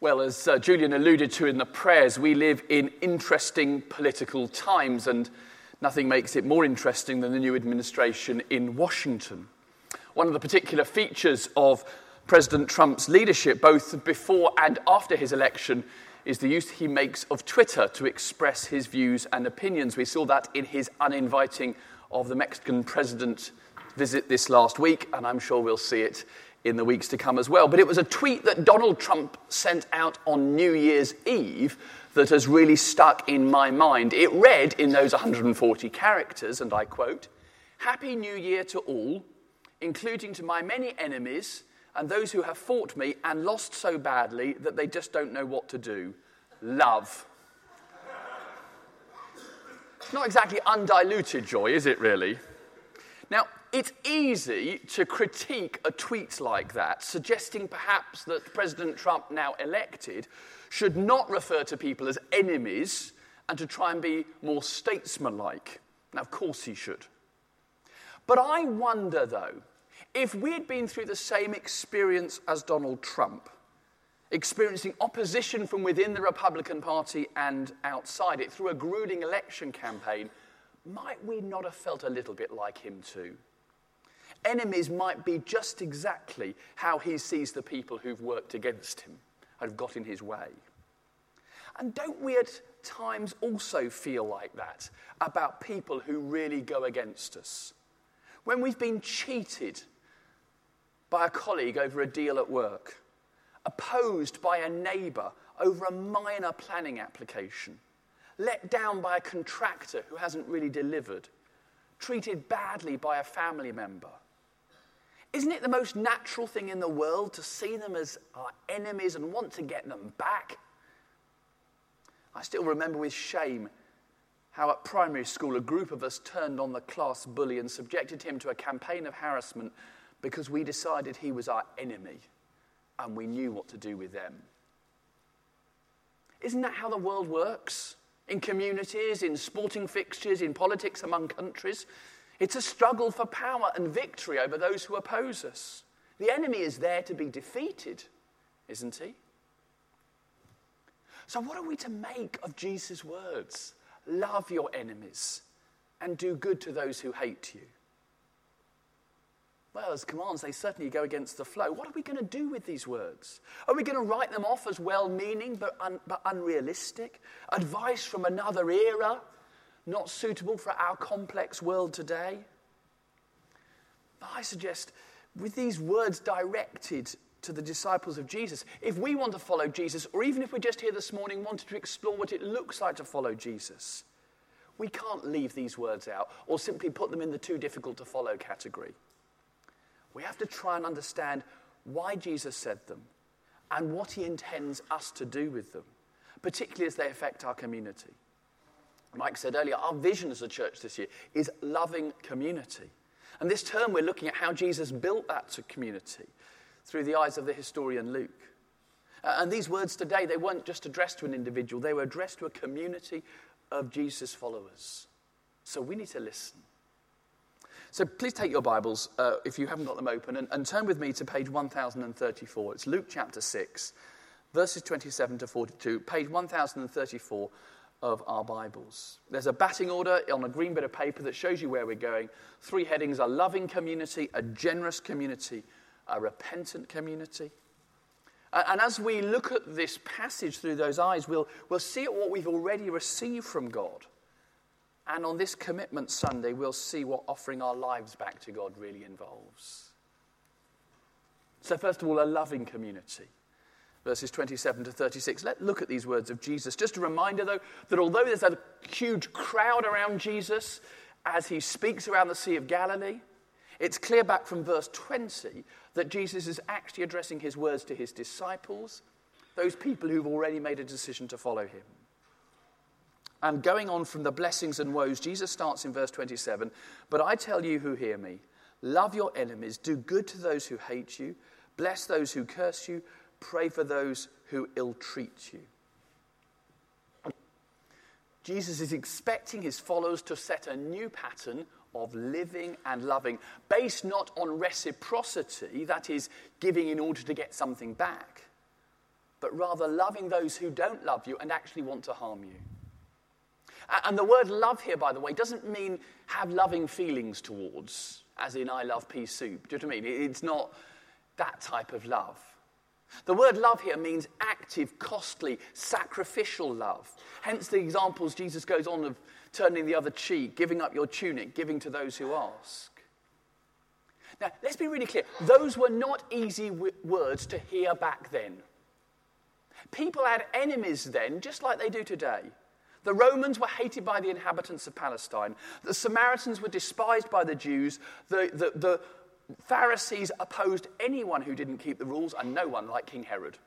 Well, as uh, Julian alluded to in the prayers, we live in interesting political times, and nothing makes it more interesting than the new administration in Washington. One of the particular features of President Trump's leadership, both before and after his election, is the use he makes of Twitter to express his views and opinions. We saw that in his uninviting of the Mexican president visit this last week, and I'm sure we'll see it in the weeks to come as well. But it was a tweet that Donald Trump sent out on New Year's Eve that has really stuck in my mind. It read in those 140 characters, and I quote Happy New Year to all, including to my many enemies and those who have fought me and lost so badly that they just don't know what to do. Love. It's not exactly undiluted joy, is it really? Now, it's easy to critique a tweet like that, suggesting perhaps that President Trump, now elected, should not refer to people as enemies and to try and be more statesmanlike. Now, of course, he should. But I wonder, though, if we had been through the same experience as Donald Trump, experiencing opposition from within the Republican Party and outside it through a grueling election campaign, might we not have felt a little bit like him too? Enemies might be just exactly how he sees the people who've worked against him, have got in his way. And don't we at times also feel like that about people who really go against us? When we've been cheated by a colleague over a deal at work, opposed by a neighbour over a minor planning application, let down by a contractor who hasn't really delivered, treated badly by a family member. Isn't it the most natural thing in the world to see them as our enemies and want to get them back? I still remember with shame how at primary school a group of us turned on the class bully and subjected him to a campaign of harassment because we decided he was our enemy and we knew what to do with them. Isn't that how the world works? In communities, in sporting fixtures, in politics among countries? It's a struggle for power and victory over those who oppose us. The enemy is there to be defeated, isn't he? So, what are we to make of Jesus' words? Love your enemies and do good to those who hate you. Well, as commands, they certainly go against the flow. What are we going to do with these words? Are we going to write them off as well meaning but, un- but unrealistic? Advice from another era, not suitable for our complex world today? I suggest, with these words directed to the disciples of Jesus, if we want to follow Jesus, or even if we're just here this morning wanted to explore what it looks like to follow Jesus, we can't leave these words out or simply put them in the too difficult to follow category. We have to try and understand why Jesus said them and what he intends us to do with them, particularly as they affect our community. Mike said earlier, our vision as a church this year is loving community. And this term, we're looking at how Jesus built that to community through the eyes of the historian Luke. Uh, and these words today, they weren't just addressed to an individual, they were addressed to a community of Jesus' followers. So we need to listen. So please take your Bibles, uh, if you haven't got them open, and, and turn with me to page 1034. It's Luke chapter 6, verses 27 to 42, page 1034 of our Bibles. There's a batting order on a green bit of paper that shows you where we're going. Three headings a loving community, a generous community, a repentant community. And as we look at this passage through those eyes, we'll, we'll see what we've already received from God and on this commitment Sunday, we'll see what offering our lives back to God really involves. So, first of all, a loving community. Verses 27 to 36. Let's look at these words of Jesus. Just a reminder, though, that although there's a huge crowd around Jesus as he speaks around the Sea of Galilee, it's clear back from verse 20 that Jesus is actually addressing his words to his disciples, those people who've already made a decision to follow him. And going on from the blessings and woes, Jesus starts in verse 27 But I tell you who hear me, love your enemies, do good to those who hate you, bless those who curse you, pray for those who ill treat you. Jesus is expecting his followers to set a new pattern of living and loving, based not on reciprocity, that is, giving in order to get something back, but rather loving those who don't love you and actually want to harm you. And the word love here, by the way, doesn't mean have loving feelings towards, as in I love pea soup. Do you know what I mean? It's not that type of love. The word love here means active, costly, sacrificial love. Hence the examples Jesus goes on of turning the other cheek, giving up your tunic, giving to those who ask. Now, let's be really clear. Those were not easy w- words to hear back then. People had enemies then, just like they do today. The Romans were hated by the inhabitants of Palestine. The Samaritans were despised by the Jews. The, the, the Pharisees opposed anyone who didn't keep the rules, and no one like King Herod.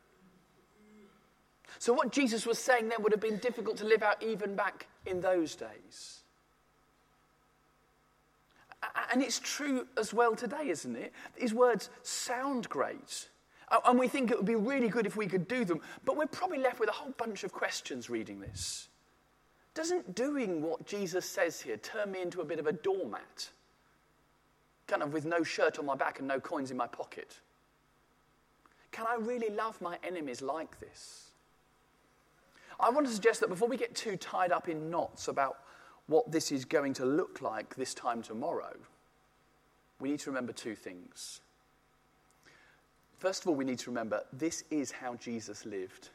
So, what Jesus was saying then would have been difficult to live out even back in those days. And it's true as well today, isn't it? These words sound great. And we think it would be really good if we could do them, but we're probably left with a whole bunch of questions reading this. Doesn't doing what Jesus says here turn me into a bit of a doormat? Kind of with no shirt on my back and no coins in my pocket? Can I really love my enemies like this? I want to suggest that before we get too tied up in knots about what this is going to look like this time tomorrow, we need to remember two things. First of all, we need to remember this is how Jesus lived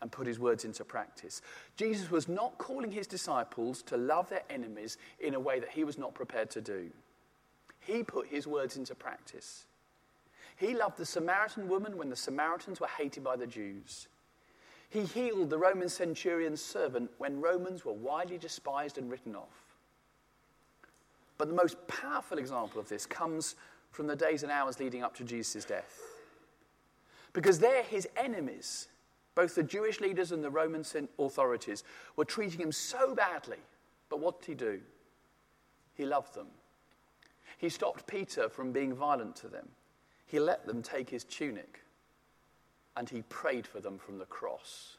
and put his words into practice. Jesus was not calling his disciples to love their enemies in a way that he was not prepared to do. He put his words into practice. He loved the Samaritan woman when the Samaritans were hated by the Jews. He healed the Roman centurion's servant when Romans were widely despised and written off. But the most powerful example of this comes from the days and hours leading up to Jesus' death. Because there, his enemies both the Jewish leaders and the Roman authorities were treating him so badly. But what did he do? He loved them. He stopped Peter from being violent to them. He let them take his tunic. And he prayed for them from the cross.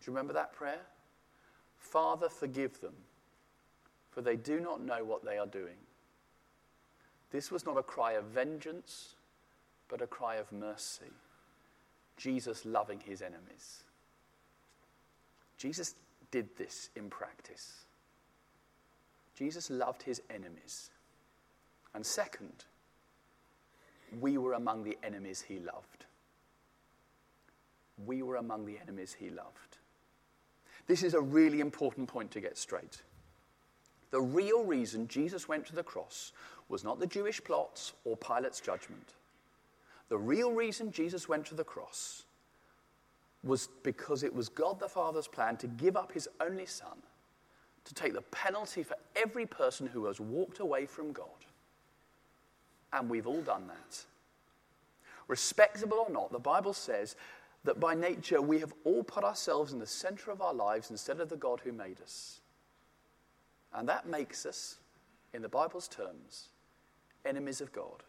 Do you remember that prayer? Father, forgive them, for they do not know what they are doing. This was not a cry of vengeance, but a cry of mercy. Jesus loving his enemies. Jesus did this in practice. Jesus loved his enemies. And second, we were among the enemies he loved. We were among the enemies he loved. This is a really important point to get straight. The real reason Jesus went to the cross was not the Jewish plots or Pilate's judgment. The real reason Jesus went to the cross was because it was God the Father's plan to give up his only Son to take the penalty for every person who has walked away from God. And we've all done that. Respectable or not, the Bible says that by nature we have all put ourselves in the center of our lives instead of the God who made us. And that makes us, in the Bible's terms, enemies of God.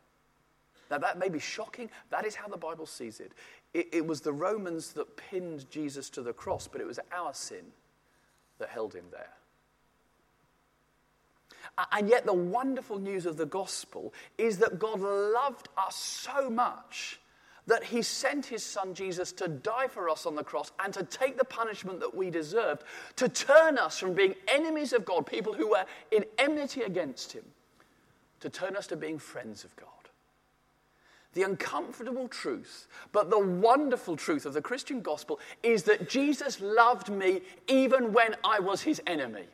Now, that may be shocking. That is how the Bible sees it. it. It was the Romans that pinned Jesus to the cross, but it was our sin that held him there. And yet, the wonderful news of the gospel is that God loved us so much that he sent his son Jesus to die for us on the cross and to take the punishment that we deserved, to turn us from being enemies of God, people who were in enmity against him, to turn us to being friends of God the uncomfortable truth, but the wonderful truth of the Christian gospel is that Jesus loved me even when I was his enemy.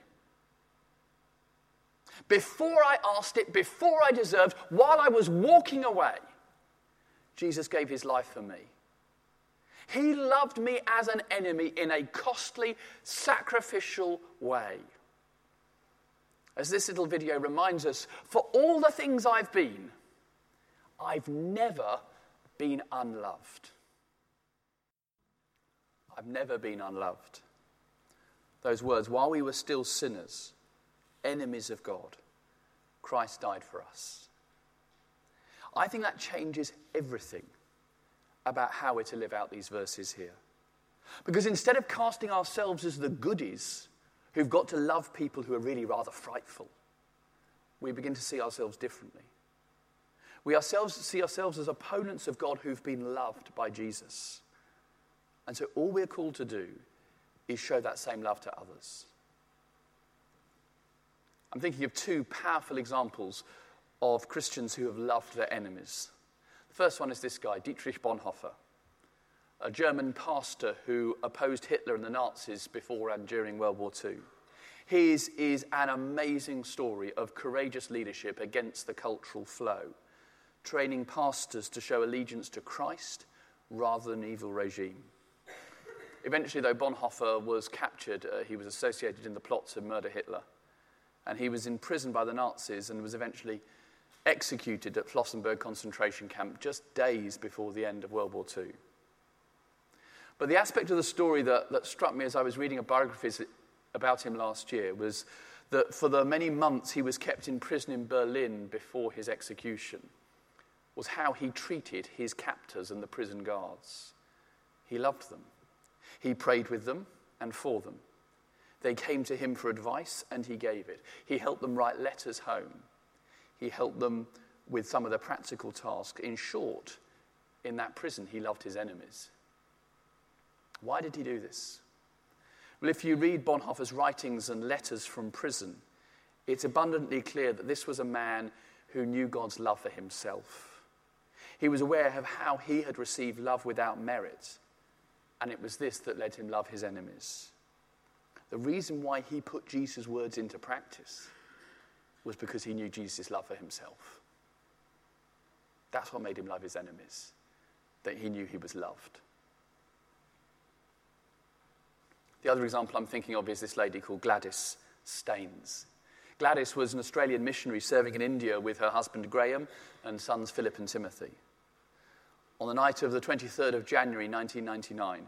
Before I asked it, before I deserved, while I was walking away, Jesus gave his life for me. He loved me as an enemy in a costly, sacrificial way. As this little video reminds us, for all the things I've been, I've never been unloved. I've never been unloved. Those words, while we were still sinners, enemies of God, Christ died for us. I think that changes everything about how we're to live out these verses here. Because instead of casting ourselves as the goodies who've got to love people who are really rather frightful, we begin to see ourselves differently. We ourselves see ourselves as opponents of God who've been loved by Jesus. And so all we're called to do is show that same love to others. I'm thinking of two powerful examples of Christians who have loved their enemies. The first one is this guy, Dietrich Bonhoeffer, a German pastor who opposed Hitler and the Nazis before and during World War II. His is an amazing story of courageous leadership against the cultural flow, training pastors to show allegiance to Christ rather than evil regime. Eventually, though, Bonhoeffer was captured. Uh, he was associated in the plot to murder Hitler. And he was imprisoned by the Nazis and was eventually executed at Flossenburg concentration camp just days before the end of World War II. But the aspect of the story that, that struck me as I was reading a biography about him last year was that for the many months he was kept in prison in Berlin before his execution was how he treated his captors and the prison guards. He loved them. He prayed with them and for them. They came to him for advice and he gave it. He helped them write letters home. He helped them with some of the practical tasks. In short, in that prison, he loved his enemies. Why did he do this? Well, if you read Bonhoeffer's writings and letters from prison, it's abundantly clear that this was a man who knew God's love for himself. He was aware of how he had received love without merit, and it was this that led him love his enemies. The reason why he put Jesus' words into practice was because he knew Jesus' love for himself. That's what made him love his enemies, that he knew he was loved. The other example I'm thinking of is this lady called Gladys Staines. Gladys was an Australian missionary serving in India with her husband Graham and sons Philip and Timothy. On the night of the 23rd of January 1999,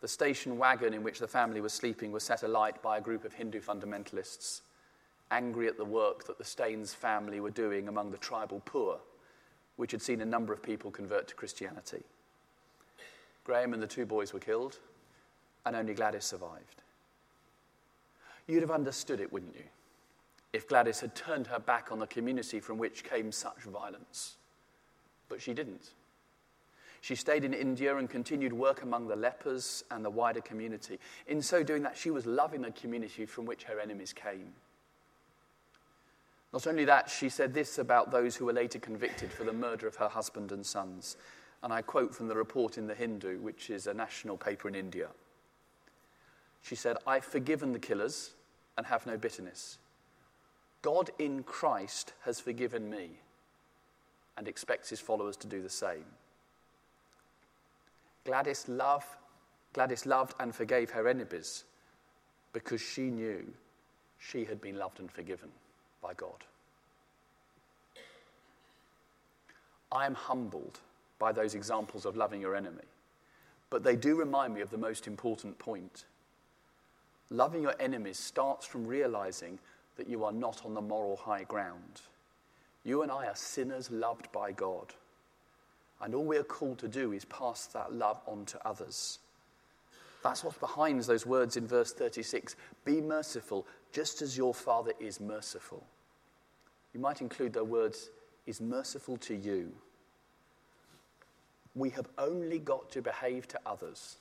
the station wagon in which the family was sleeping was set alight by a group of Hindu fundamentalists, angry at the work that the Staines family were doing among the tribal poor, which had seen a number of people convert to Christianity. Graham and the two boys were killed, and only Gladys survived. You'd have understood it, wouldn't you, if Gladys had turned her back on the community from which came such violence. But she didn't. She stayed in India and continued work among the lepers and the wider community. In so doing that, she was loving the community from which her enemies came. Not only that, she said this about those who were later convicted for the murder of her husband and sons. And I quote from the report in The Hindu, which is a national paper in India. She said, I've forgiven the killers and have no bitterness. God in Christ has forgiven me and expects his followers to do the same. Gladys, love, Gladys loved and forgave her enemies because she knew she had been loved and forgiven by God. I am humbled by those examples of loving your enemy, but they do remind me of the most important point Loving your enemies starts from realizing that you are not on the moral high ground. You and I are sinners loved by God. And all we're called to do is pass that love on to others. That's what's behind those words in verse 36 Be merciful, just as your Father is merciful. You might include the words, is merciful to you. We have only got to behave to others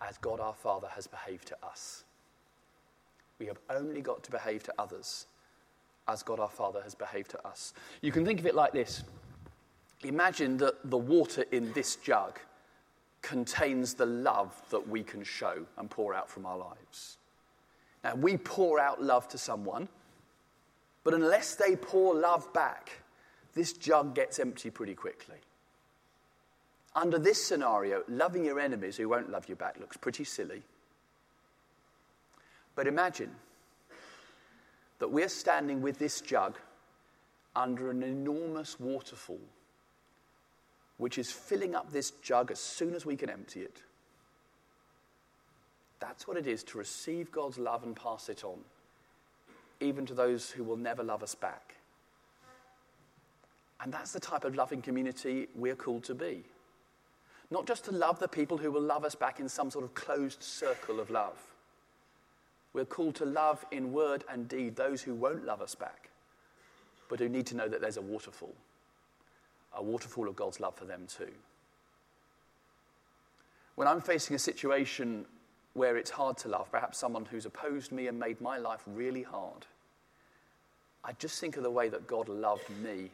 as God our Father has behaved to us. We have only got to behave to others as God our Father has behaved to us. You can think of it like this Imagine that the water in this jug contains the love that we can show and pour out from our lives. Now, we pour out love to someone, but unless they pour love back, this jug gets empty pretty quickly. Under this scenario, loving your enemies who won't love you back looks pretty silly. But imagine that we're standing with this jug under an enormous waterfall, which is filling up this jug as soon as we can empty it. That's what it is to receive God's love and pass it on, even to those who will never love us back. And that's the type of loving community we're called to be. Not just to love the people who will love us back in some sort of closed circle of love we're called to love in word and deed those who won't love us back, but who need to know that there's a waterfall, a waterfall of God's love for them too. When I'm facing a situation where it's hard to love, perhaps someone who's opposed me and made my life really hard, I just think of the way that God loved me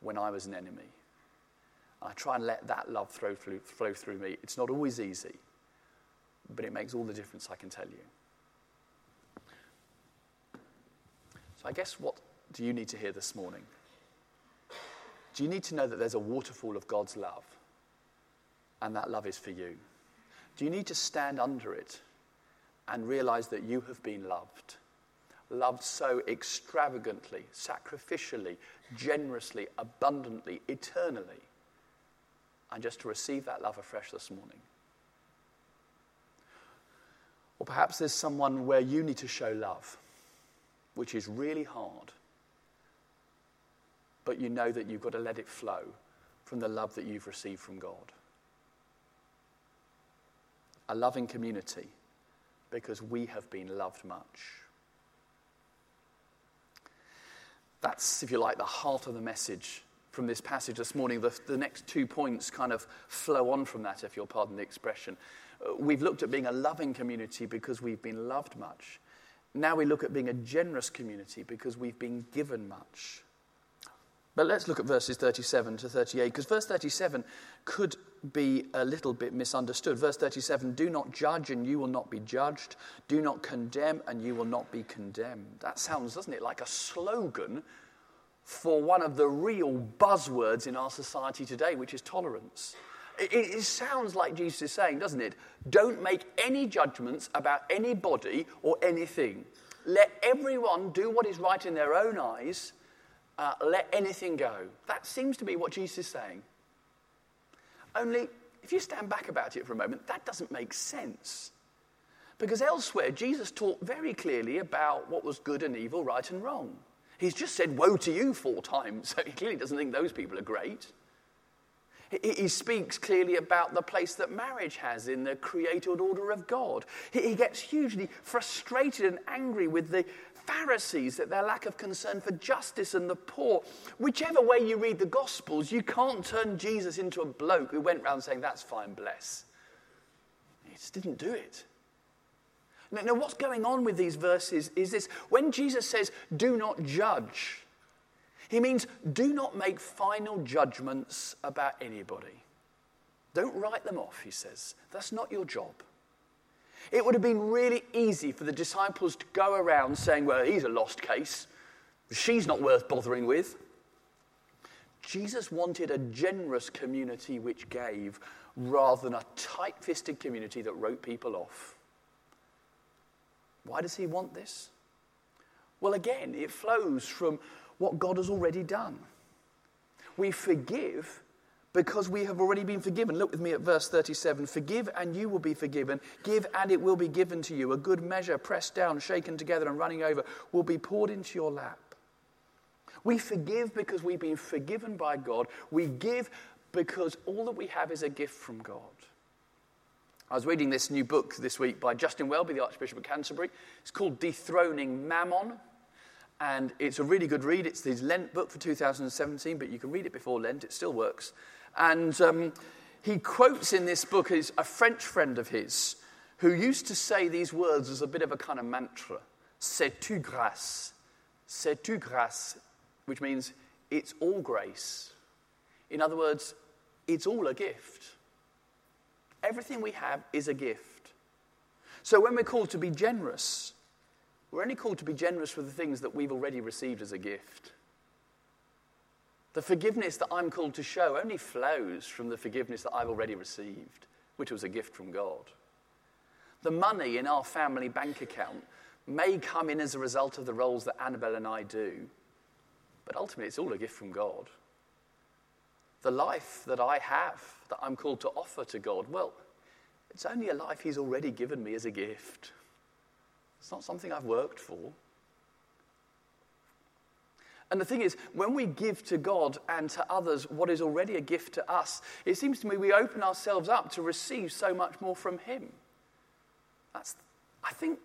when I was an enemy. I try and let that love flow through, flow through me. It's not always easy, but it makes all the difference, I can tell you. So, I guess what do you need to hear this morning? Do you need to know that there's a waterfall of God's love, and that love is for you? Do you need to stand under it and realize that you have been loved? Loved so extravagantly, sacrificially, generously, abundantly, eternally and just to receive that love afresh this morning. Or perhaps there's someone where you need to show love, which is really hard, but you know that you've got to let it flow from the love that you've received from God. A loving community because we have been loved much. That's, if you like, the heart of the message from this passage this morning. The, the next two points kind of flow on from that, if you'll pardon the expression. Uh, we've looked at being a loving community because we've been loved much. Now we look at being a generous community because we've been given much. But let's look at verses 37 to 38, because verse 37 could be a little bit misunderstood. Verse 37 Do not judge, and you will not be judged. Do not condemn, and you will not be condemned. That sounds, doesn't it, like a slogan for one of the real buzzwords in our society today, which is tolerance. It, it, sounds like Jesus is saying, doesn't it? Don't make any judgments about anybody or anything. Let everyone do what is right in their own eyes. Uh, let anything go. That seems to be what Jesus is saying. Only, if you stand back about it for a moment, that doesn't make sense. Because elsewhere, Jesus talked very clearly about what was good and evil, right and wrong. He's just said, Woe to you four times, so he clearly doesn't think those people are great. He, he speaks clearly about the place that marriage has in the created order of God. He, he gets hugely frustrated and angry with the Pharisees that their lack of concern for justice and the poor. Whichever way you read the Gospels, you can't turn Jesus into a bloke who went around saying, That's fine, bless. He just didn't do it. Now, what's going on with these verses is this when Jesus says, do not judge, he means do not make final judgments about anybody. Don't write them off, he says. That's not your job. It would have been really easy for the disciples to go around saying, well, he's a lost case. She's not worth bothering with. Jesus wanted a generous community which gave rather than a tight fisted community that wrote people off. Why does he want this? Well, again, it flows from what God has already done. We forgive because we have already been forgiven. Look with me at verse 37 Forgive and you will be forgiven. Give and it will be given to you. A good measure, pressed down, shaken together, and running over, will be poured into your lap. We forgive because we've been forgiven by God. We give because all that we have is a gift from God. I was reading this new book this week by Justin Welby, the Archbishop of Canterbury. It's called Dethroning Mammon, and it's a really good read. It's his Lent book for 2017, but you can read it before Lent, it still works. And um, he quotes in this book is a French friend of his who used to say these words as a bit of a kind of mantra C'est tout grâce. C'est tout grâce, which means it's all grace. In other words, it's all a gift. Everything we have is a gift. So when we're called to be generous, we're only called to be generous for the things that we've already received as a gift. The forgiveness that I'm called to show only flows from the forgiveness that I've already received, which was a gift from God. The money in our family bank account may come in as a result of the roles that Annabelle and I do, but ultimately it's all a gift from God the life that I have, that I'm called to offer to God, well, it's only a life He's already given me as a gift. It's not something I've worked for. And the thing is, when we give to God and to others what is already a gift to us, it seems to me we open ourselves up to receive so much more from Him. That's, I think,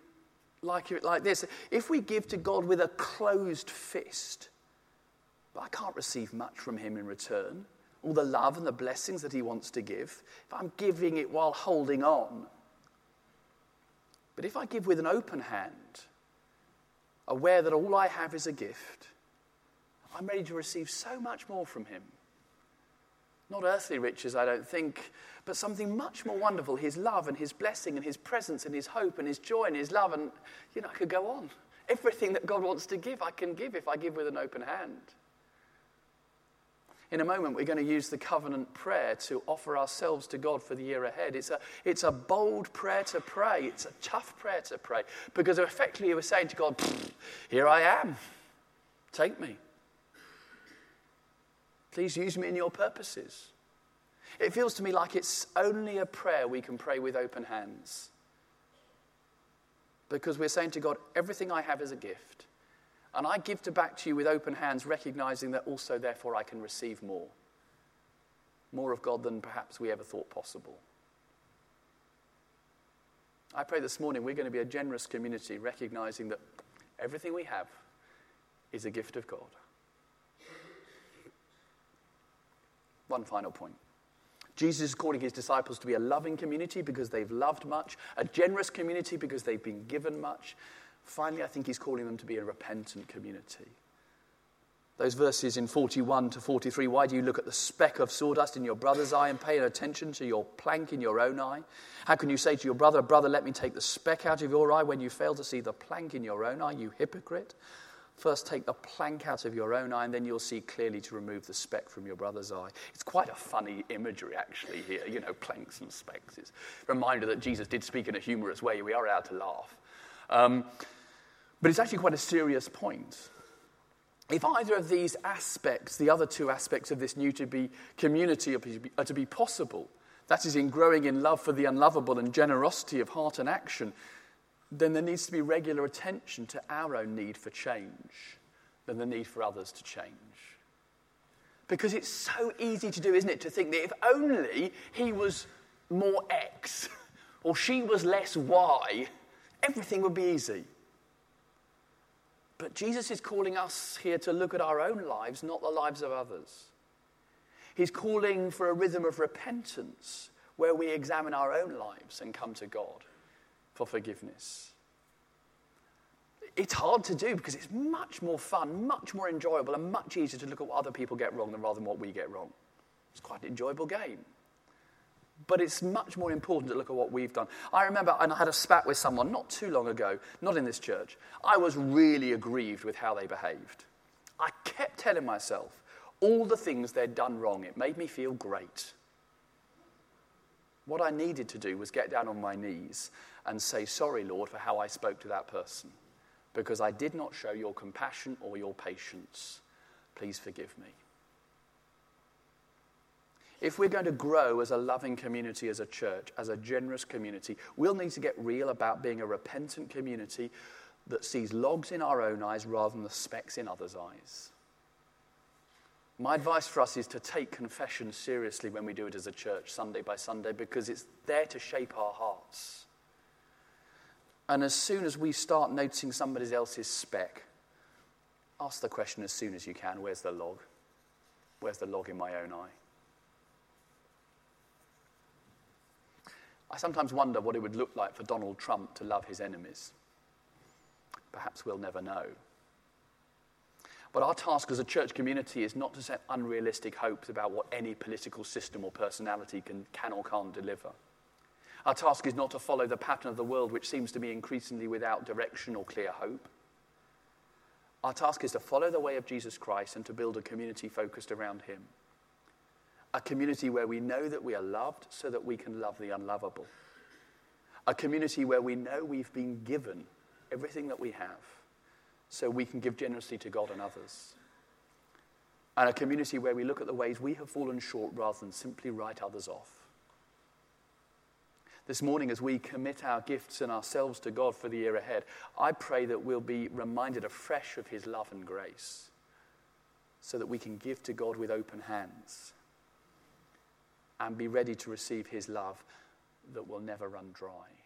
like, like this if we give to God with a closed fist, but I can't receive much from Him in return, all the love and the blessings that He wants to give, if I'm giving it while holding on, but if I give with an open hand, aware that all I have is a gift, I'm ready to receive so much more from Him. Not earthly riches, I don't think, but something much more wonderful His love and His blessing and His presence and His hope and His joy and His love. And, you know, I could go on. Everything that God wants to give, I can give if I give with an open hand. In a moment, we're going to use the covenant prayer to offer ourselves to God for the year ahead. It's a, it's a bold prayer to pray, it's a tough prayer to pray because effectively we're saying to God, Here I am, take me. Please use me in your purposes. It feels to me like it's only a prayer we can pray with open hands. Because we're saying to God, everything I have is a gift. And I give to back to you with open hands, recognizing that also, therefore, I can receive more. More of God than perhaps we ever thought possible. I pray this morning we're going to be a generous community, recognizing that everything we have is a gift of God. One final point. Jesus is calling his disciples to be a loving community because they've loved much, a generous community because they've been given much. Finally, I think he's calling them to be a repentant community. Those verses in 41 to 43 why do you look at the speck of sawdust in your brother's eye and pay no attention to your plank in your own eye? How can you say to your brother, Brother, let me take the speck out of your eye when you fail to see the plank in your own eye, you hypocrite? First, take the plank out of your own eye, and then you'll see clearly to remove the speck from your brother's eye. It's quite a funny imagery, actually, here, you know, planks and specks. It's a reminder that Jesus did speak in a humorous way. We are allowed to laugh. Um, but it's actually quite a serious point. If either of these aspects, the other two aspects of this new to be community, are to be possible, that is, in growing in love for the unlovable and generosity of heart and action, then there needs to be regular attention to our own need for change than the need for others to change. Because it's so easy to do, isn't it, to think that if only he was more X or she was less Y, everything would be easy. But Jesus is calling us here to look at our own lives, not the lives of others. He's calling for a rhythm of repentance where we examine our own lives and come to God for forgiveness. It's hard to do because it's much more fun, much more enjoyable, and much easier to look at what other people get wrong than rather than what we get wrong. It's quite an enjoyable game. But it's much more important to look at what we've done. I remember, and I had a spat with someone not too long ago, not in this church. I was really aggrieved with how they behaved. I kept telling myself all the things they'd done wrong. It made me feel great. What I needed to do was get down on my knees and say, Sorry, Lord, for how I spoke to that person, because I did not show your compassion or your patience. Please forgive me. If we're going to grow as a loving community, as a church, as a generous community, we'll need to get real about being a repentant community that sees logs in our own eyes rather than the specks in others' eyes. My advice for us is to take confession seriously when we do it as a church, Sunday by Sunday, because it's there to shape our hearts. And as soon as we start noticing somebody else's speck, ask the question as soon as you can where's the log? Where's the log in my own eye? I sometimes wonder what it would look like for Donald Trump to love his enemies. Perhaps we'll never know. But our task as a church community is not to set unrealistic hopes about what any political system or personality can, can or can't deliver. Our task is not to follow the pattern of the world, which seems to be increasingly without direction or clear hope. Our task is to follow the way of Jesus Christ and to build a community focused around him. A community where we know that we are loved so that we can love the unlovable. A community where we know we've been given everything that we have so we can give generously to God and others. And a community where we look at the ways we have fallen short rather than simply write others off. This morning, as we commit our gifts and ourselves to God for the year ahead, I pray that we'll be reminded afresh of His love and grace so that we can give to God with open hands and be ready to receive His love that will never run dry.